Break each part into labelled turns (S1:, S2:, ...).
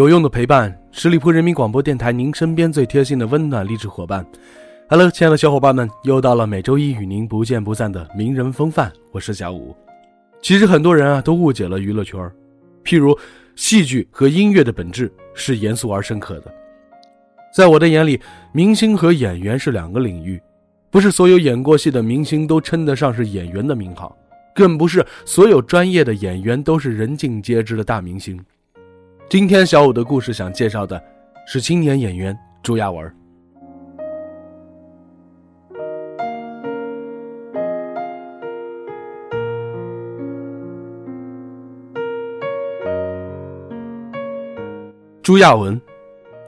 S1: 有用的陪伴，十里铺人民广播电台，您身边最贴心的温暖励志伙伴。Hello，亲爱的小伙伴们，又到了每周一与您不见不散的名人风范，我是小五。其实很多人啊都误解了娱乐圈譬如戏剧和音乐的本质是严肃而深刻的。在我的眼里，明星和演员是两个领域，不是所有演过戏的明星都称得上是演员的名号，更不是所有专业的演员都是人尽皆知的大明星。今天小五的故事想介绍的是青年演员朱亚文。朱亚文，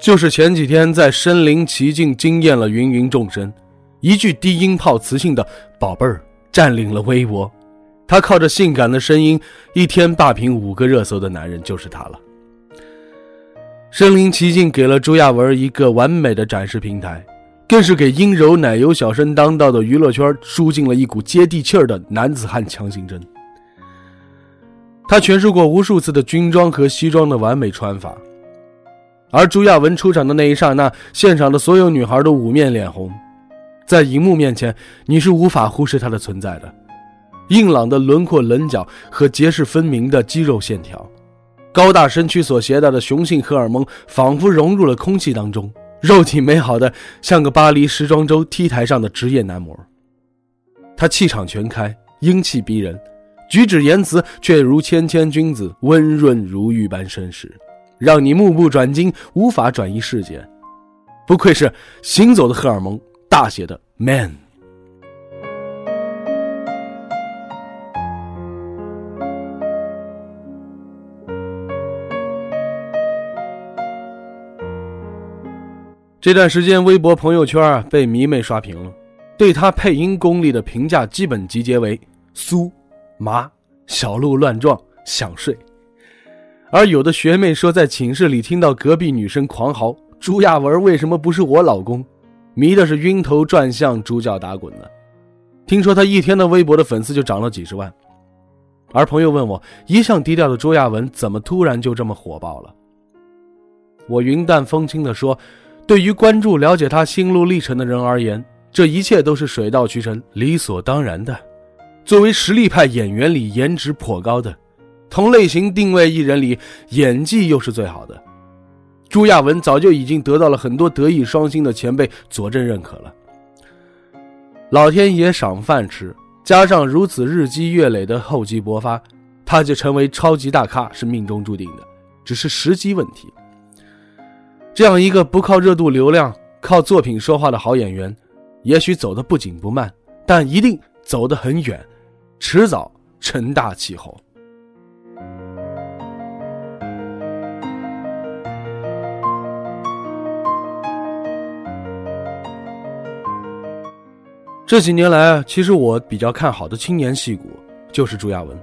S1: 就是前几天在身临其境惊艳了芸芸众生，一句低音炮磁性的“宝贝儿”占领了微博。他靠着性感的声音，一天霸屏五个热搜的男人就是他了。身临其境，给了朱亚文一个完美的展示平台，更是给阴柔奶油小生当道的娱乐圈输进了一股接地气儿的男子汉强心针。他诠释过无数次的军装和西装的完美穿法，而朱亚文出场的那一刹那，现场的所有女孩都捂面脸红，在荧幕面前，你是无法忽视他的存在的，硬朗的轮廓、棱角和结实分明的肌肉线条。高大身躯所携带的雄性荷尔蒙，仿佛融入了空气当中，肉体美好的像个巴黎时装周 T 台上的职业男模。他气场全开，英气逼人，举止言辞却如谦谦君子，温润如玉般绅士，让你目不转睛，无法转移视线。不愧是行走的荷尔蒙，大写的 man。这段时间，微博朋友圈被迷妹刷屏了，对他配音功力的评价基本集结为酥、麻、小鹿乱撞、想睡。而有的学妹说，在寝室里听到隔壁女生狂嚎：“朱亚文为什么不是我老公？”迷的是晕头转向、猪叫打滚的。听说他一天的微博的粉丝就涨了几十万。而朋友问我，一向低调的朱亚文怎么突然就这么火爆了？我云淡风轻地说。对于关注了解他心路历程的人而言，这一切都是水到渠成、理所当然的。作为实力派演员里颜值颇高的，同类型定位艺人里演技又是最好的，朱亚文早就已经得到了很多德艺双馨的前辈佐证认可了。老天爷赏饭吃，加上如此日积月累的厚积薄发，他就成为超级大咖是命中注定的，只是时机问题。这样一个不靠热度流量、靠作品说话的好演员，也许走得不紧不慢，但一定走得很远，迟早成大气候。这几年来，其实我比较看好的青年戏骨就是朱亚文。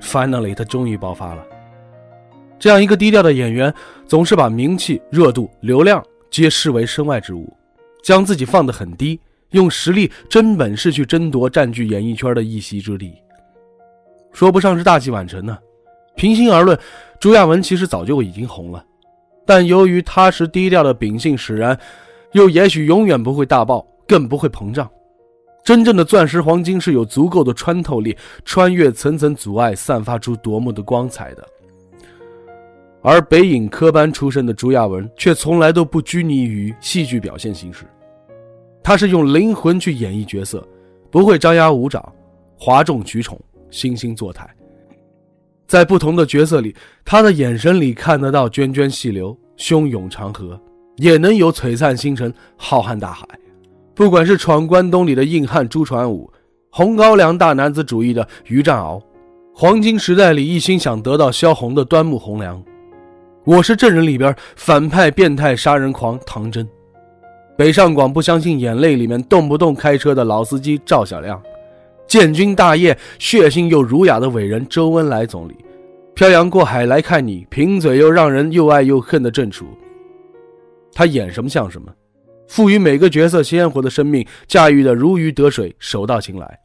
S1: Finally，他终于爆发了。这样一个低调的演员，总是把名气、热度、流量皆视为身外之物，将自己放得很低，用实力、真本事去争夺占据演艺圈的一席之地，说不上是大器晚成呢。平心而论，朱亚文其实早就已经红了，但由于踏实低调的秉性使然，又也许永远不会大爆，更不会膨胀。真正的钻石黄金是有足够的穿透力，穿越层层阻碍，散发出夺目的光彩的。而北影科班出身的朱亚文却从来都不拘泥于戏剧表现形式，他是用灵魂去演绎角色，不会张牙舞爪、哗众取宠、惺惺作态。在不同的角色里，他的眼神里看得到涓涓细流、汹涌长河，也能有璀璨星辰、浩瀚大海。不管是闯关东里的硬汉朱传武，红高粱大男子主义的于占鳌。黄金时代里一心想得到萧红的端木蕻良，《我是证人》里边反派变态杀人狂唐真，北上广不相信眼泪里面动不动开车的老司机赵小亮，建军大业血腥又儒雅的伟人周恩来总理，漂洋过海来看你，贫嘴又让人又爱又恨的郑楚。他演什么像什么，赋予每个角色鲜活的生命，驾驭的如鱼得水，手到擒来。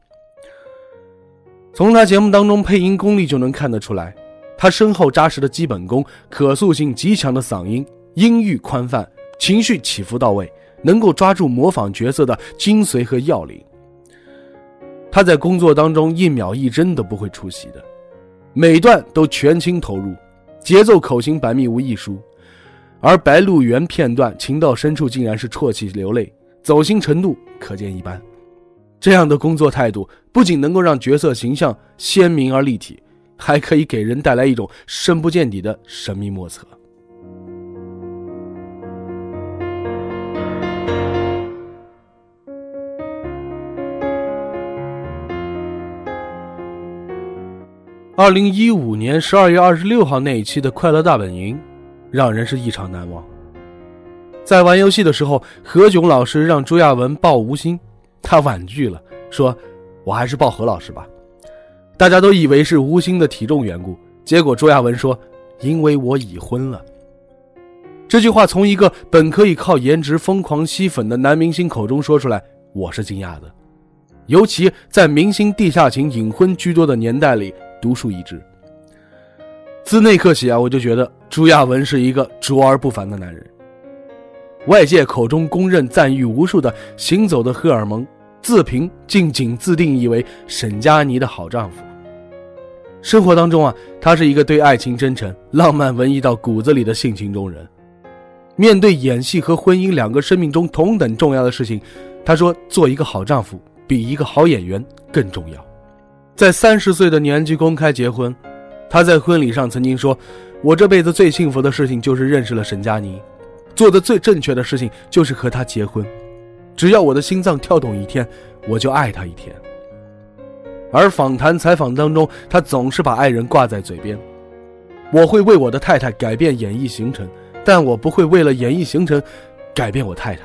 S1: 从他节目当中配音功力就能看得出来，他深厚扎实的基本功，可塑性极强的嗓音，音域宽泛，情绪起伏到位，能够抓住模仿角色的精髓和要领。他在工作当中一秒一帧都不会出戏的，每段都全情投入，节奏口型百密无一疏。而白鹿原片段情到深处，竟然是啜泣流泪，走心程度可见一斑。这样的工作态度，不仅能够让角色形象鲜明而立体，还可以给人带来一种深不见底的神秘莫测。二零一五年十二月二十六号那一期的《快乐大本营》。让人是异常难忘。在玩游戏的时候，何炅老师让朱亚文抱吴昕，他婉拒了，说：“我还是抱何老师吧。”大家都以为是吴昕的体重缘故，结果朱亚文说：“因为我已婚了。”这句话从一个本可以靠颜值疯狂吸粉的男明星口中说出来，我是惊讶的。尤其在明星地下情、隐婚居多的年代里，独树一帜。自那刻起啊，我就觉得朱亚文是一个卓而不凡的男人。外界口中公认赞誉无数的行走的荷尔蒙，自评竟仅自定义为沈佳妮的好丈夫。生活当中啊，他是一个对爱情真诚、浪漫文艺到骨子里的性情中人。面对演戏和婚姻两个生命中同等重要的事情，他说：“做一个好丈夫比一个好演员更重要。”在三十岁的年纪公开结婚。他在婚礼上曾经说：“我这辈子最幸福的事情就是认识了沈佳妮，做的最正确的事情就是和她结婚。只要我的心脏跳动一天，我就爱她一天。”而访谈采访当中，他总是把爱人挂在嘴边：“我会为我的太太改变演艺行程，但我不会为了演艺行程改变我太太。”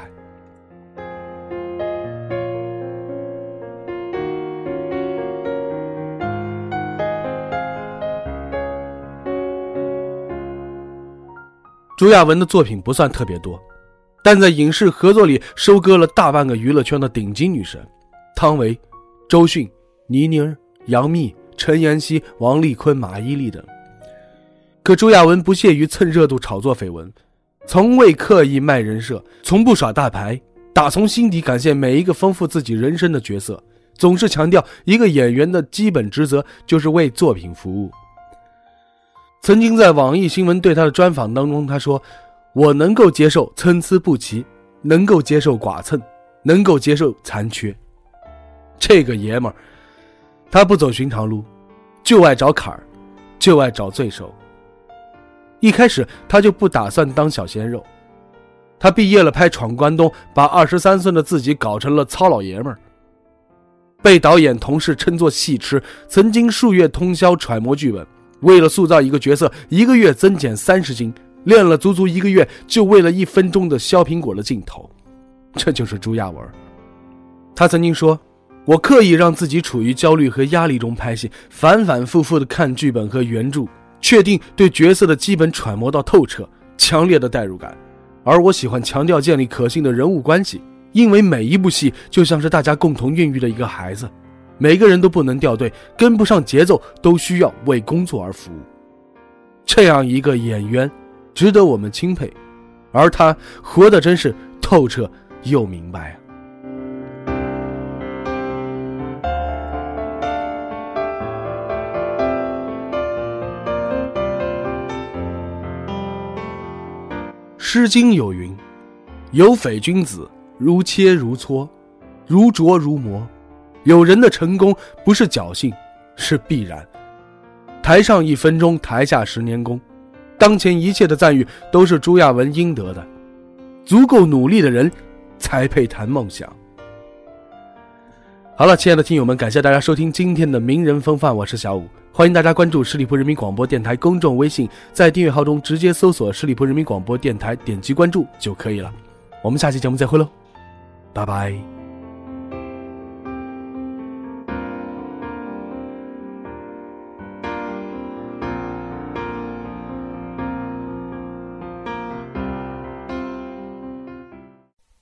S1: 朱亚文的作品不算特别多，但在影视合作里收割了大半个娱乐圈的顶级女神，汤唯、周迅、倪妮、杨幂、陈妍希、王丽坤、马伊琍等。可朱亚文不屑于蹭热度、炒作绯闻，从未刻意卖人设，从不耍大牌，打从心底感谢每一个丰富自己人生的角色，总是强调一个演员的基本职责就是为作品服务。曾经在网易新闻对他的专访当中，他说：“我能够接受参差不齐，能够接受剐蹭，能够接受残缺。这个爷们儿，他不走寻常路，就爱找坎儿，就爱找罪受。一开始他就不打算当小鲜肉，他毕业了拍《闯关东》，把二十三岁的自己搞成了糙老爷们儿，被导演同事称作戏痴，曾经数月通宵揣摩剧本。”为了塑造一个角色，一个月增减三十斤，练了足足一个月，就为了一分钟的削苹果的镜头，这就是朱亚文。他曾经说：“我刻意让自己处于焦虑和压力中拍戏，反反复复的看剧本和原著，确定对角色的基本揣摩到透彻，强烈的代入感。而我喜欢强调建立可信的人物关系，因为每一部戏就像是大家共同孕育的一个孩子。”每个人都不能掉队，跟不上节奏，都需要为工作而服务。这样一个演员，值得我们钦佩，而他活得真是透彻又明白啊！《诗经》有云：“有匪君子，如切如磋，如琢如磨。”有人的成功不是侥幸，是必然。台上一分钟，台下十年功。当前一切的赞誉都是朱亚文应得的。足够努力的人，才配谈梦想。好了，亲爱的听友们，感谢大家收听今天的名人风范，我是小五，欢迎大家关注十里铺人民广播电台公众微信，在订阅号中直接搜索“十里铺人民广播电台”，点击关注就可以了。我们下期节目再会喽，拜拜。